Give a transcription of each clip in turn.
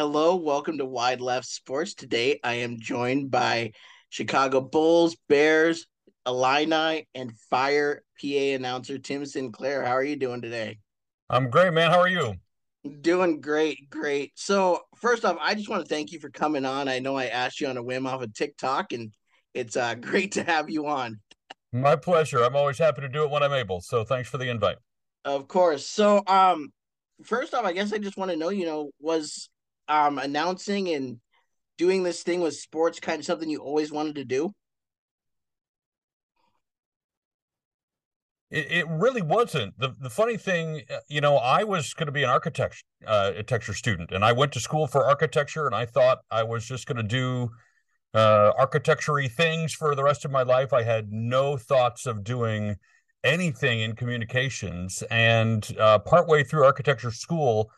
Hello, welcome to Wide Left Sports. Today I am joined by Chicago Bulls, Bears, Illini, and Fire PA announcer Tim Sinclair. How are you doing today? I'm great, man. How are you? Doing great, great. So, first off, I just want to thank you for coming on. I know I asked you on a whim off of TikTok, and it's uh, great to have you on. My pleasure. I'm always happy to do it when I'm able. So, thanks for the invite. Of course. So, um, first off, I guess I just want to know, you know, was um announcing and doing this thing with sports kind of something you always wanted to do? It, it really wasn't. The the funny thing, uh, you know, I was going to be an architecture uh, architecture student, and I went to school for architecture, and I thought I was just going to do uh, architecture things for the rest of my life. I had no thoughts of doing anything in communications, and uh, partway through architecture school,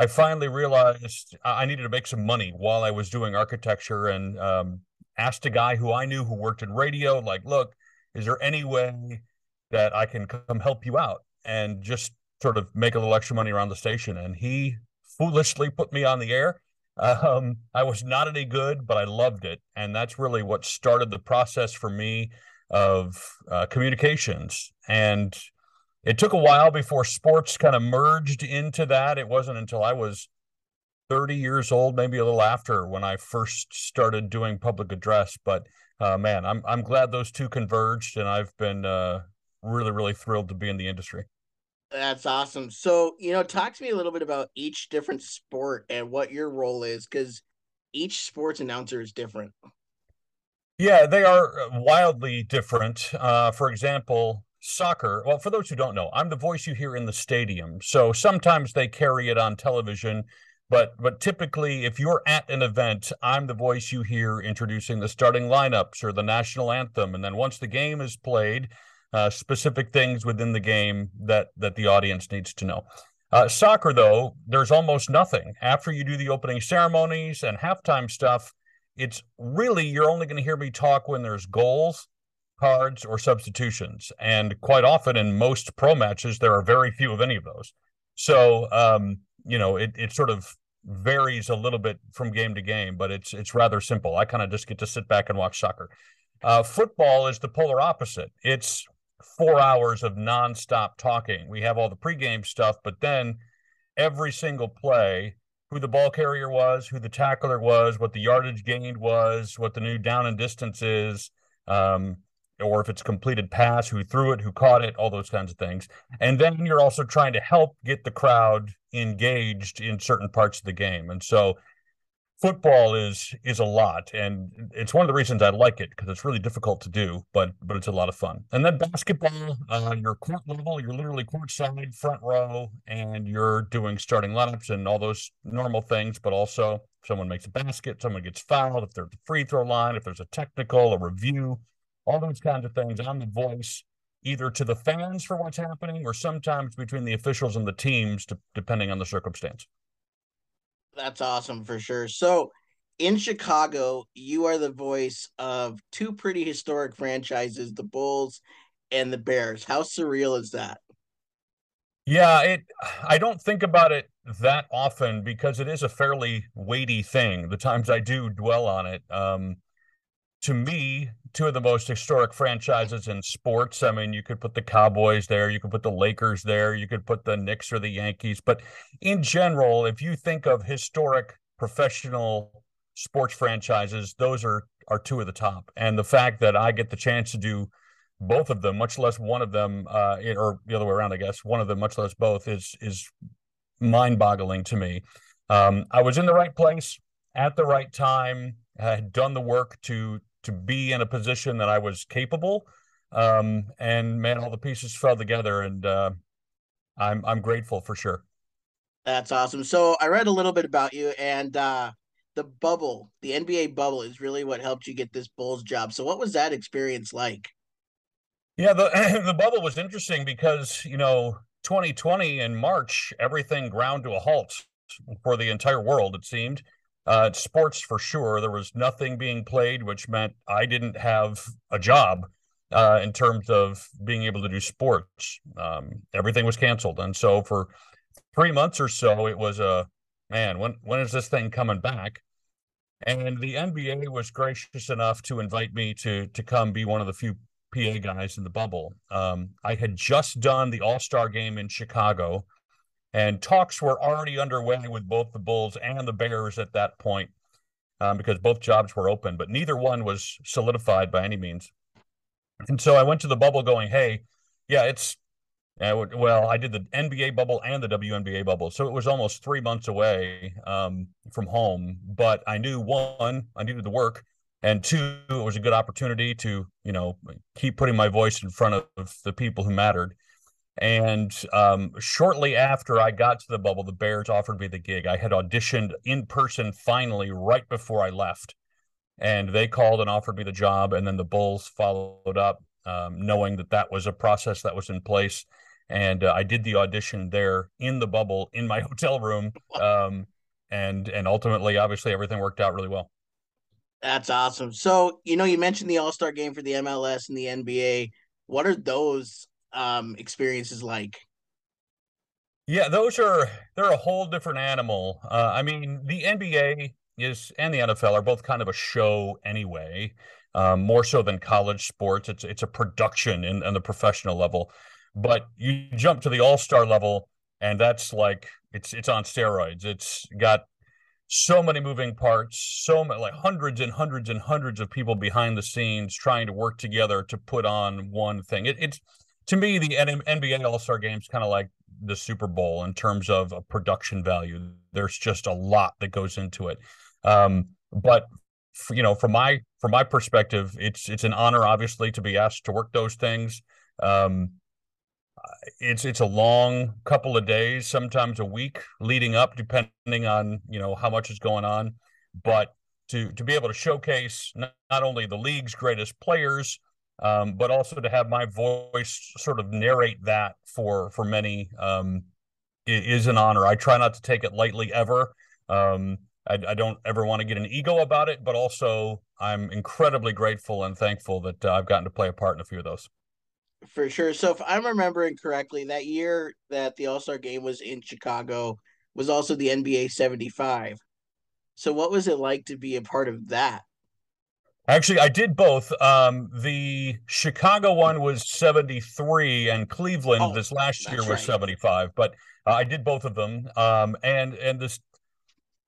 I finally realized I needed to make some money while I was doing architecture and um, asked a guy who I knew who worked in radio, like, look, is there any way that I can come help you out and just sort of make a little extra money around the station? And he foolishly put me on the air. Um, I was not any good, but I loved it. And that's really what started the process for me of uh, communications. And it took a while before sports kind of merged into that. It wasn't until I was 30 years old, maybe a little after, when I first started doing public address. But uh, man, I'm I'm glad those two converged, and I've been uh, really really thrilled to be in the industry. That's awesome. So you know, talk to me a little bit about each different sport and what your role is, because each sports announcer is different. Yeah, they are wildly different. Uh, for example, soccer, well, for those who don't know, I'm the voice you hear in the stadium. So sometimes they carry it on television, but but typically if you're at an event, I'm the voice you hear introducing the starting lineups or the national anthem, and then once the game is played, uh, specific things within the game that that the audience needs to know. Uh, soccer, though, there's almost nothing after you do the opening ceremonies and halftime stuff. It's really you're only going to hear me talk when there's goals cards or substitutions. And quite often in most pro matches, there are very few of any of those. So, um, you know, it, it sort of varies a little bit from game to game, but it's it's rather simple. I kind of just get to sit back and watch soccer. Uh, football is the polar opposite. It's four hours of nonstop talking. We have all the pregame stuff, but then every single play, who the ball carrier was, who the tackler was, what the yardage gained was, what the new down and distance is, um, or if it's completed pass, who threw it, who caught it, all those kinds of things. And then you're also trying to help get the crowd engaged in certain parts of the game. And so football is is a lot and it's one of the reasons I like it because it's really difficult to do, but but it's a lot of fun. And then basketball, uh, you're court level, you're literally court side, front row, and you're doing starting lineups and all those normal things, but also someone makes a basket, someone gets fouled, if they're at the free throw line, if there's a technical, a review, all those kinds of things. I'm the voice either to the fans for what's happening or sometimes between the officials and the teams, to, depending on the circumstance. That's awesome for sure. So, in Chicago, you are the voice of two pretty historic franchises, the Bulls and the Bears. How surreal is that? Yeah, it I don't think about it that often because it is a fairly weighty thing. The times I do dwell on it, um, to me, two of the most historic franchises in sports. I mean, you could put the Cowboys there, you could put the Lakers there, you could put the Knicks or the Yankees. But in general, if you think of historic professional sports franchises, those are are two of the top. And the fact that I get the chance to do both of them, much less one of them, uh, or the other way around, I guess, one of them, much less both, is is mind-boggling to me. Um, I was in the right place at the right time I had done the work to to be in a position that I was capable. Um, and man, all the pieces fell together, and uh, I'm I'm grateful for sure. That's awesome. So I read a little bit about you, and uh, the bubble, the NBA bubble, is really what helped you get this Bulls job. So what was that experience like? Yeah, the the bubble was interesting because you know 2020 in March, everything ground to a halt for the entire world. It seemed. Uh, sports for sure. There was nothing being played, which meant I didn't have a job uh, in terms of being able to do sports. Um, everything was canceled, and so for three months or so, it was a man. When when is this thing coming back? And the NBA was gracious enough to invite me to to come be one of the few PA guys in the bubble. Um, I had just done the All Star game in Chicago, and talks were already underway with both the Bulls and the Bears at that point um, because both jobs were open, but neither one was solidified by any means. And so I went to the bubble going, hey, yeah, it's, well, I did the NBA bubble and the WNBA bubble. So it was almost three months away um, from home. But I knew one, I needed the work and two it was a good opportunity to you know keep putting my voice in front of the people who mattered and um, shortly after i got to the bubble the bears offered me the gig i had auditioned in person finally right before i left and they called and offered me the job and then the bulls followed up um, knowing that that was a process that was in place and uh, i did the audition there in the bubble in my hotel room um, and and ultimately obviously everything worked out really well that's awesome. So, you know, you mentioned the All Star game for the MLS and the NBA. What are those um, experiences like? Yeah, those are they're a whole different animal. Uh, I mean, the NBA is and the NFL are both kind of a show anyway, um, more so than college sports. It's it's a production in, in the professional level, but you jump to the All Star level, and that's like it's it's on steroids. It's got so many moving parts, so many like hundreds and hundreds and hundreds of people behind the scenes trying to work together to put on one thing. It, it's to me the NBA All Star Game is kind of like the Super Bowl in terms of a production value. There's just a lot that goes into it. Um, but you know, from my from my perspective, it's it's an honor, obviously, to be asked to work those things. Um, it's it's a long couple of days, sometimes a week leading up, depending on you know how much is going on. But to to be able to showcase not, not only the league's greatest players, um, but also to have my voice sort of narrate that for for many um, is an honor. I try not to take it lightly ever. Um, I, I, don't ever want to get an ego about it, but also I'm incredibly grateful and thankful that uh, I've gotten to play a part in a few of those. For sure. So if I'm remembering correctly, that year that the All Star game was in Chicago was also the NBA 75. So what was it like to be a part of that? Actually, I did both. Um, the Chicago one was 73 and Cleveland oh, this last year was right. 75, but uh, I did both of them. Um, and and this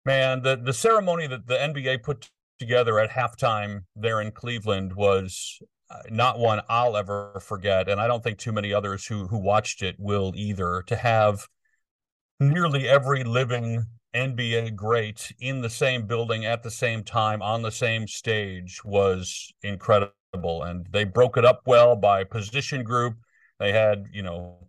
man, the the ceremony that the NBA put together at halftime there in Cleveland was not one I'll ever forget, and I don't think too many others who who watched it will either. To have nearly every living NBA great in the same building at the same time on the same stage was incredible, and they broke it up well by position group. They had you know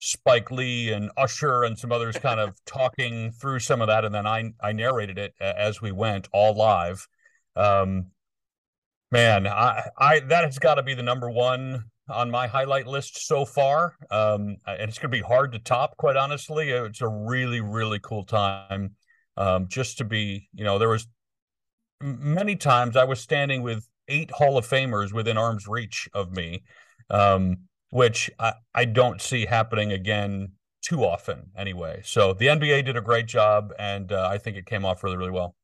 Spike Lee and Usher and some others kind of talking through some of that, and then I I narrated it as we went all live. Um, Man, I, I that has got to be the number one on my highlight list so far. Um, and it's going to be hard to top, quite honestly. It's a really, really cool time. Um, just to be, you know, there was many times I was standing with eight Hall of Famers within arm's reach of me, um, which I, I don't see happening again too often anyway. So the NBA did a great job, and uh, I think it came off really, really well.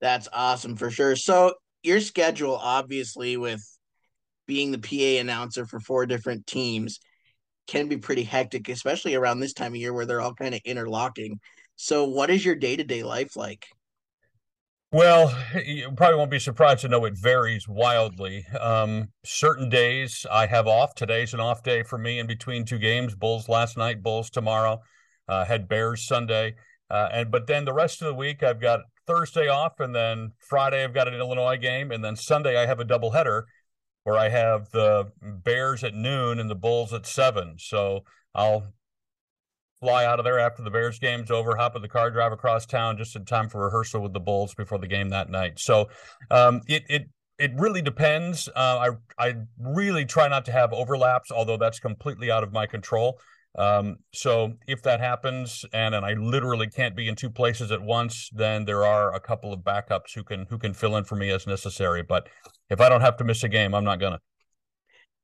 That's awesome for sure. So your schedule, obviously, with being the PA announcer for four different teams, can be pretty hectic, especially around this time of year where they're all kind of interlocking. So, what is your day to day life like? Well, you probably won't be surprised to know it varies wildly. Um, certain days I have off. Today's an off day for me in between two games. Bulls last night, Bulls tomorrow. Uh, had Bears Sunday, uh, and but then the rest of the week I've got Thursday off, and then Friday I've got an Illinois game, and then Sunday I have a doubleheader where I have the Bears at noon and the Bulls at seven. So I'll fly out of there after the Bears game's over, hop in the car, drive across town just in time for rehearsal with the Bulls before the game that night. So um, it it it really depends. Uh, I I really try not to have overlaps, although that's completely out of my control. Um, so if that happens, and and I literally can't be in two places at once, then there are a couple of backups who can who can fill in for me as necessary. But if I don't have to miss a game, I'm not gonna.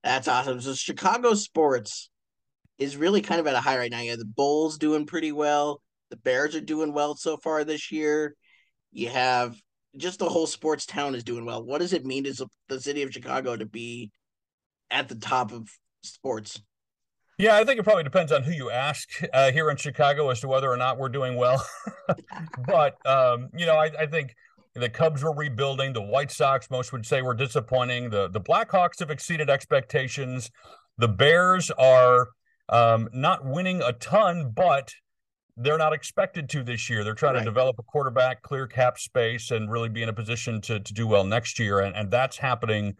That's awesome. So Chicago sports is really kind of at a high right now. You have the Bulls doing pretty well. The Bears are doing well so far this year. You have just the whole sports town is doing well. What does it mean to the city of Chicago to be at the top of sports? Yeah, I think it probably depends on who you ask uh, here in Chicago as to whether or not we're doing well. but um, you know, I, I, think the Cubs were rebuilding. The White Sox, most would say, were disappointing. The the Blackhawks have exceeded expectations. The Bears are um, not winning a ton, but they're not expected to this year. They're trying right. to develop a quarterback, clear cap space, and really be in a position to to do well next year. And and that's happening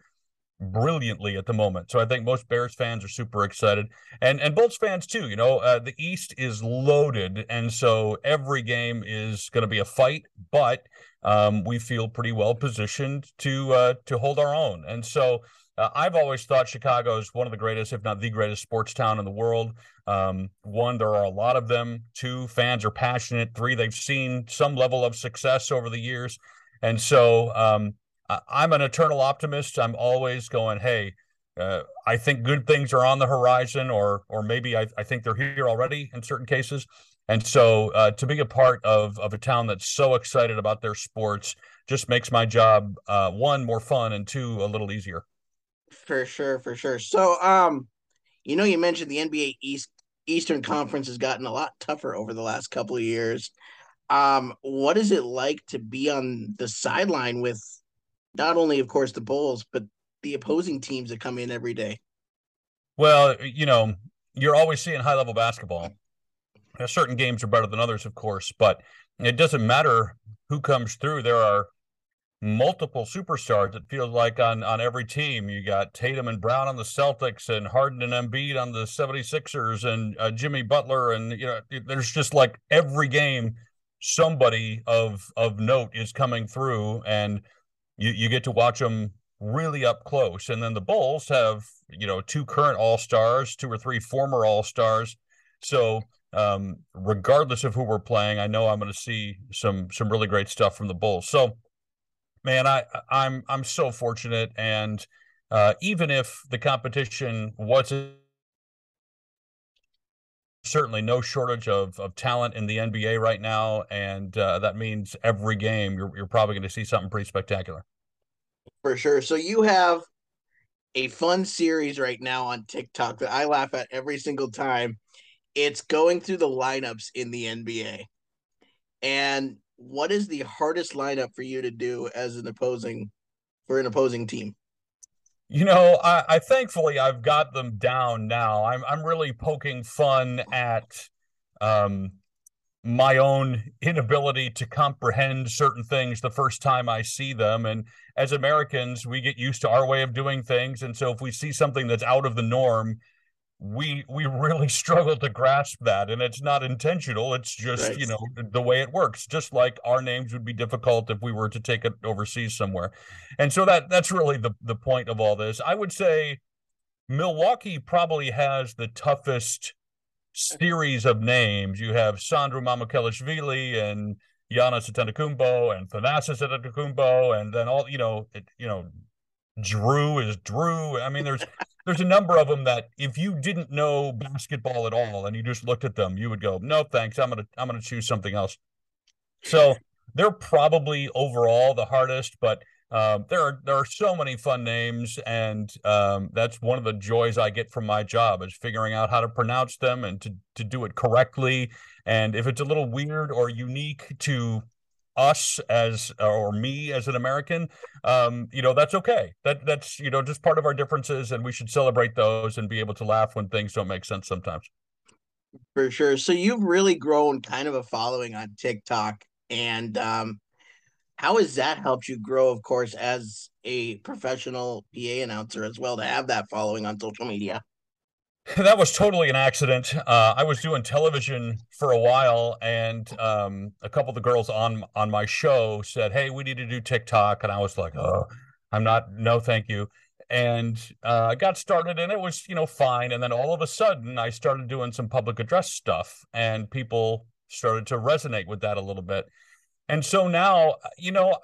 brilliantly at the moment. So I think most Bears fans are super excited, and and Bulls fans too. You know, uh, the East is loaded, and so every game is going to be a fight. But um, we feel pretty well positioned to uh, to hold our own, and so. Uh, I've always thought Chicago is one of the greatest, if not the greatest, sports town in the world. Um, one, there are a lot of them. Two, fans are passionate. Three, they've seen some level of success over the years. And so um, I'm an eternal optimist. I'm always going, hey, uh, I think good things are on the horizon, or or maybe I, I think they're here already in certain cases. And so uh, to be a part of of a town that's so excited about their sports just makes my job uh, one more fun and two a little easier. For sure, for sure. So, um, you know, you mentioned the NBA East Eastern Conference has gotten a lot tougher over the last couple of years. Um, what is it like to be on the sideline with not only, of course, the Bulls, but the opposing teams that come in every day? Well, you know, you're always seeing high level basketball. Now, certain games are better than others, of course, but it doesn't matter who comes through. There are multiple superstars. It feels like on on every team. You got Tatum and Brown on the Celtics, and Harden and Embiid on the 76ers, and uh, Jimmy Butler, and you know, there's just like every game somebody of of note is coming through, and you you get to watch them really up close. And then the Bulls have you know two current All Stars, two or three former All Stars. So um, regardless of who we're playing, I know I'm going to see some some really great stuff from the Bulls. So, man, I I'm I'm so fortunate, and uh, even if the competition wasn't certainly no shortage of of talent in the NBA right now, and uh, that means every game you're you're probably going to see something pretty spectacular. For sure. So you have a fun series right now on TikTok that I laugh at every single time. It's going through the lineups in the NBA. And what is the hardest lineup for you to do as an opposing for an opposing team? You know, I, I thankfully I've got them down now. I'm I'm really poking fun at um my own inability to comprehend certain things the first time I see them. And as Americans, we get used to our way of doing things. And so if we see something that's out of the norm, we we really struggle to grasp that and it's not intentional it's just right. you know the way it works just like our names would be difficult if we were to take it overseas somewhere and so that that's really the the point of all this i would say milwaukee probably has the toughest series of names you have sandro mamukelashvili and Giannis Antetokounmpo and Thanasis Antetokounmpo and then all you know it, you know Jrue is Jrue. I mean, there's there's a number of them that if you didn't know basketball at all and you just looked at them, you would go, no, thanks. I'm gonna I'm gonna choose something else. So they're probably overall the hardest, but um, there are there are so many fun names, and um, that's one of the joys I get from my job is figuring out how to pronounce them and to to do it correctly. And if it's a little weird or unique to us as or me as an American, um, you know, that's okay. That that's you know just part of our differences, and we should celebrate those and be able to laugh when things don't make sense sometimes. For sure. So you've really grown kind of a following on TikTok, and um, how has that helped you grow, of course, as a professional PA announcer as well to have that following on social media? That was totally an accident. Uh, I was doing television for a while, and um, a couple of the girls on on my show said, "Hey, we need to do TikTok," and I was like, "Oh, I'm not. No, thank you." And uh, I got started, and it was you know fine. And then all of a sudden, I started doing some public address stuff, and people started to resonate with that a little bit. And so now, you know,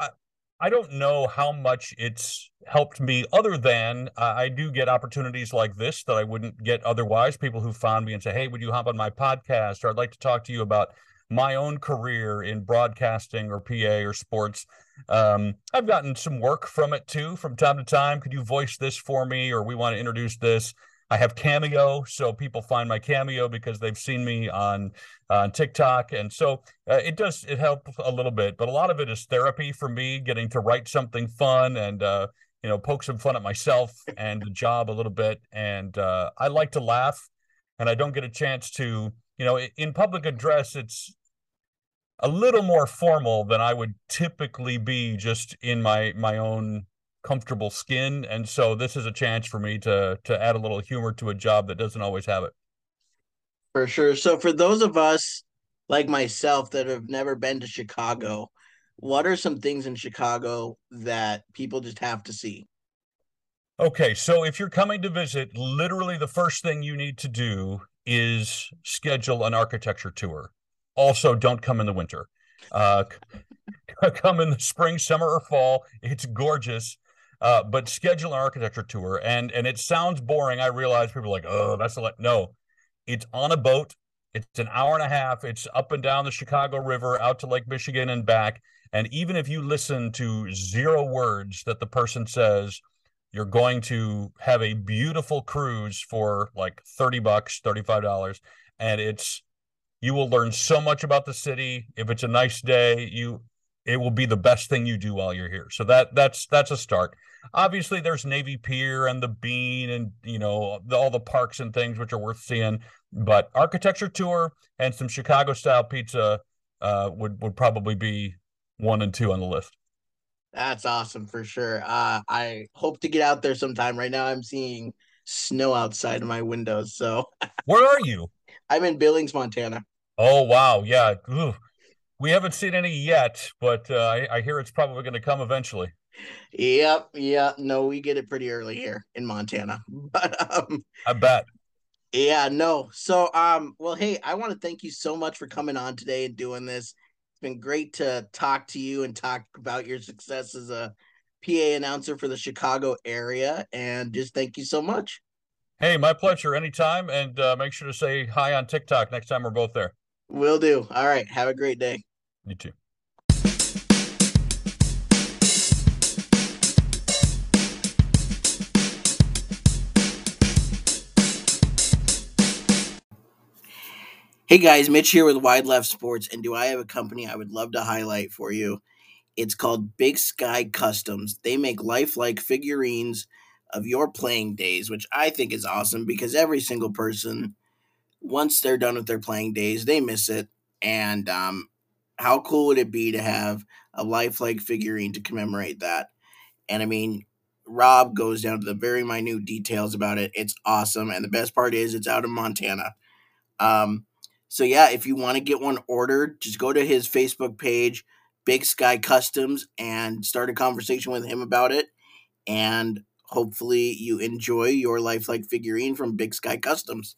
I don't know how much it's helped me other than uh, I do get opportunities like this that I wouldn't get otherwise. People who found me and say, Hey, would you hop on my podcast? Or I'd like to talk to you about my own career in broadcasting or PA or sports. Um, I've gotten some work from it too from time to time. Could you voice this for me? Or we want to introduce this. I have Cameo, so people find my Cameo because they've seen me on on TikTok, and so uh, it does it helps a little bit. But a lot of it is therapy for me, getting to write something fun and uh, you know poke some fun at myself and the job a little bit. And uh, I like to laugh, and I don't get a chance to you know in public address it's a little more formal than I would typically be just in my my own comfortable skin and so this is a chance for me to to add a little humor to a job that doesn't always have it. For sure. So for those of us like myself that have never been to chicago what are some things in chicago that people just have to see? Okay so if you're coming to visit literally the first thing you need to do is schedule an architecture tour. Also don't come in the winter. Uh, come in the spring summer or fall. It's gorgeous uh, but schedule an architecture tour. And and it sounds boring. I realize people are like, oh, that's a lot. No, it's on a boat. It's an hour and a half. It's up and down the Chicago River, out to Lake Michigan and back. And even if you listen to zero words that the person says, you're going to have a beautiful cruise for like 30 bucks, $35. And it's, you will learn so much about the city. If it's a nice day, you, it will be the best thing you do while you're here. So that that's that's a start. Obviously, there's Navy Pier and the Bean, and you know the, all the parks and things which are worth seeing. But architecture tour and some Chicago style pizza uh, would would probably be one and two on the list. That's awesome for sure. Uh, I hope to get out there sometime. Right now, I'm seeing snow outside of my windows. So, where are you? I'm in Billings, Montana. Oh wow, yeah. Ooh. We haven't seen any yet, but uh, I, I hear it's probably going to come eventually. Yep, yeah. No, we get it pretty early here in Montana. But um I bet. Yeah, no. So um well hey, I want to thank you so much for coming on today and doing this. It's been great to talk to you and talk about your success as a PA announcer for the Chicago area and just thank you so much. Hey, my pleasure anytime and uh, make sure to say hi on TikTok next time we're both there. Will do. All right, have a great day. You too. Hey guys, Mitch here with Wide Left Sports, and do I have a company I would love to highlight for you? It's called Big Sky Customs. They make lifelike figurines of your playing days, which I think is awesome because every single person, once they're done with their playing days, they miss it. And um, how cool would it be to have a lifelike figurine to commemorate that? And I mean, Rob goes down to the very minute details about it. It's awesome, and the best part is it's out of Montana. Um, so yeah, if you want to get one ordered, just go to his Facebook page, Big Sky Customs, and start a conversation with him about it. And hopefully you enjoy your lifelike figurine from Big Sky Customs.